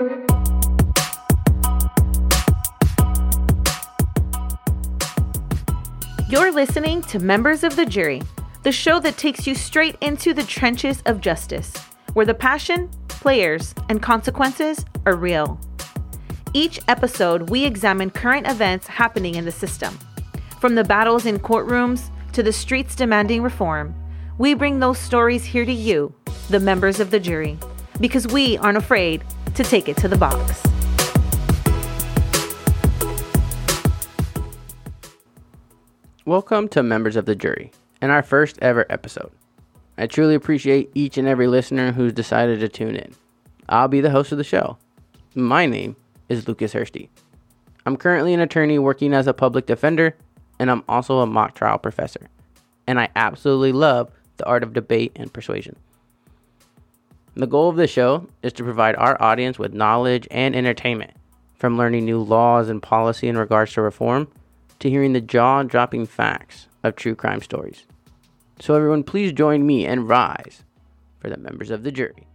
You're listening to Members of the Jury, the show that takes you straight into the trenches of justice, where the passion, players, and consequences are real. Each episode, we examine current events happening in the system. From the battles in courtrooms to the streets demanding reform, we bring those stories here to you, the members of the jury, because we aren't afraid to take it to the box. Welcome to Members of the Jury and our first ever episode. I truly appreciate each and every listener who's decided to tune in. I'll be the host of the show. My name is Lucas Hursty. I'm currently an attorney working as a public defender, and I'm also a mock trial professor. And I absolutely love the art of debate and persuasion. The goal of this show is to provide our audience with knowledge and entertainment, from learning new laws and policy in regards to reform to hearing the jaw dropping facts of true crime stories. So, everyone, please join me and rise for the members of the jury.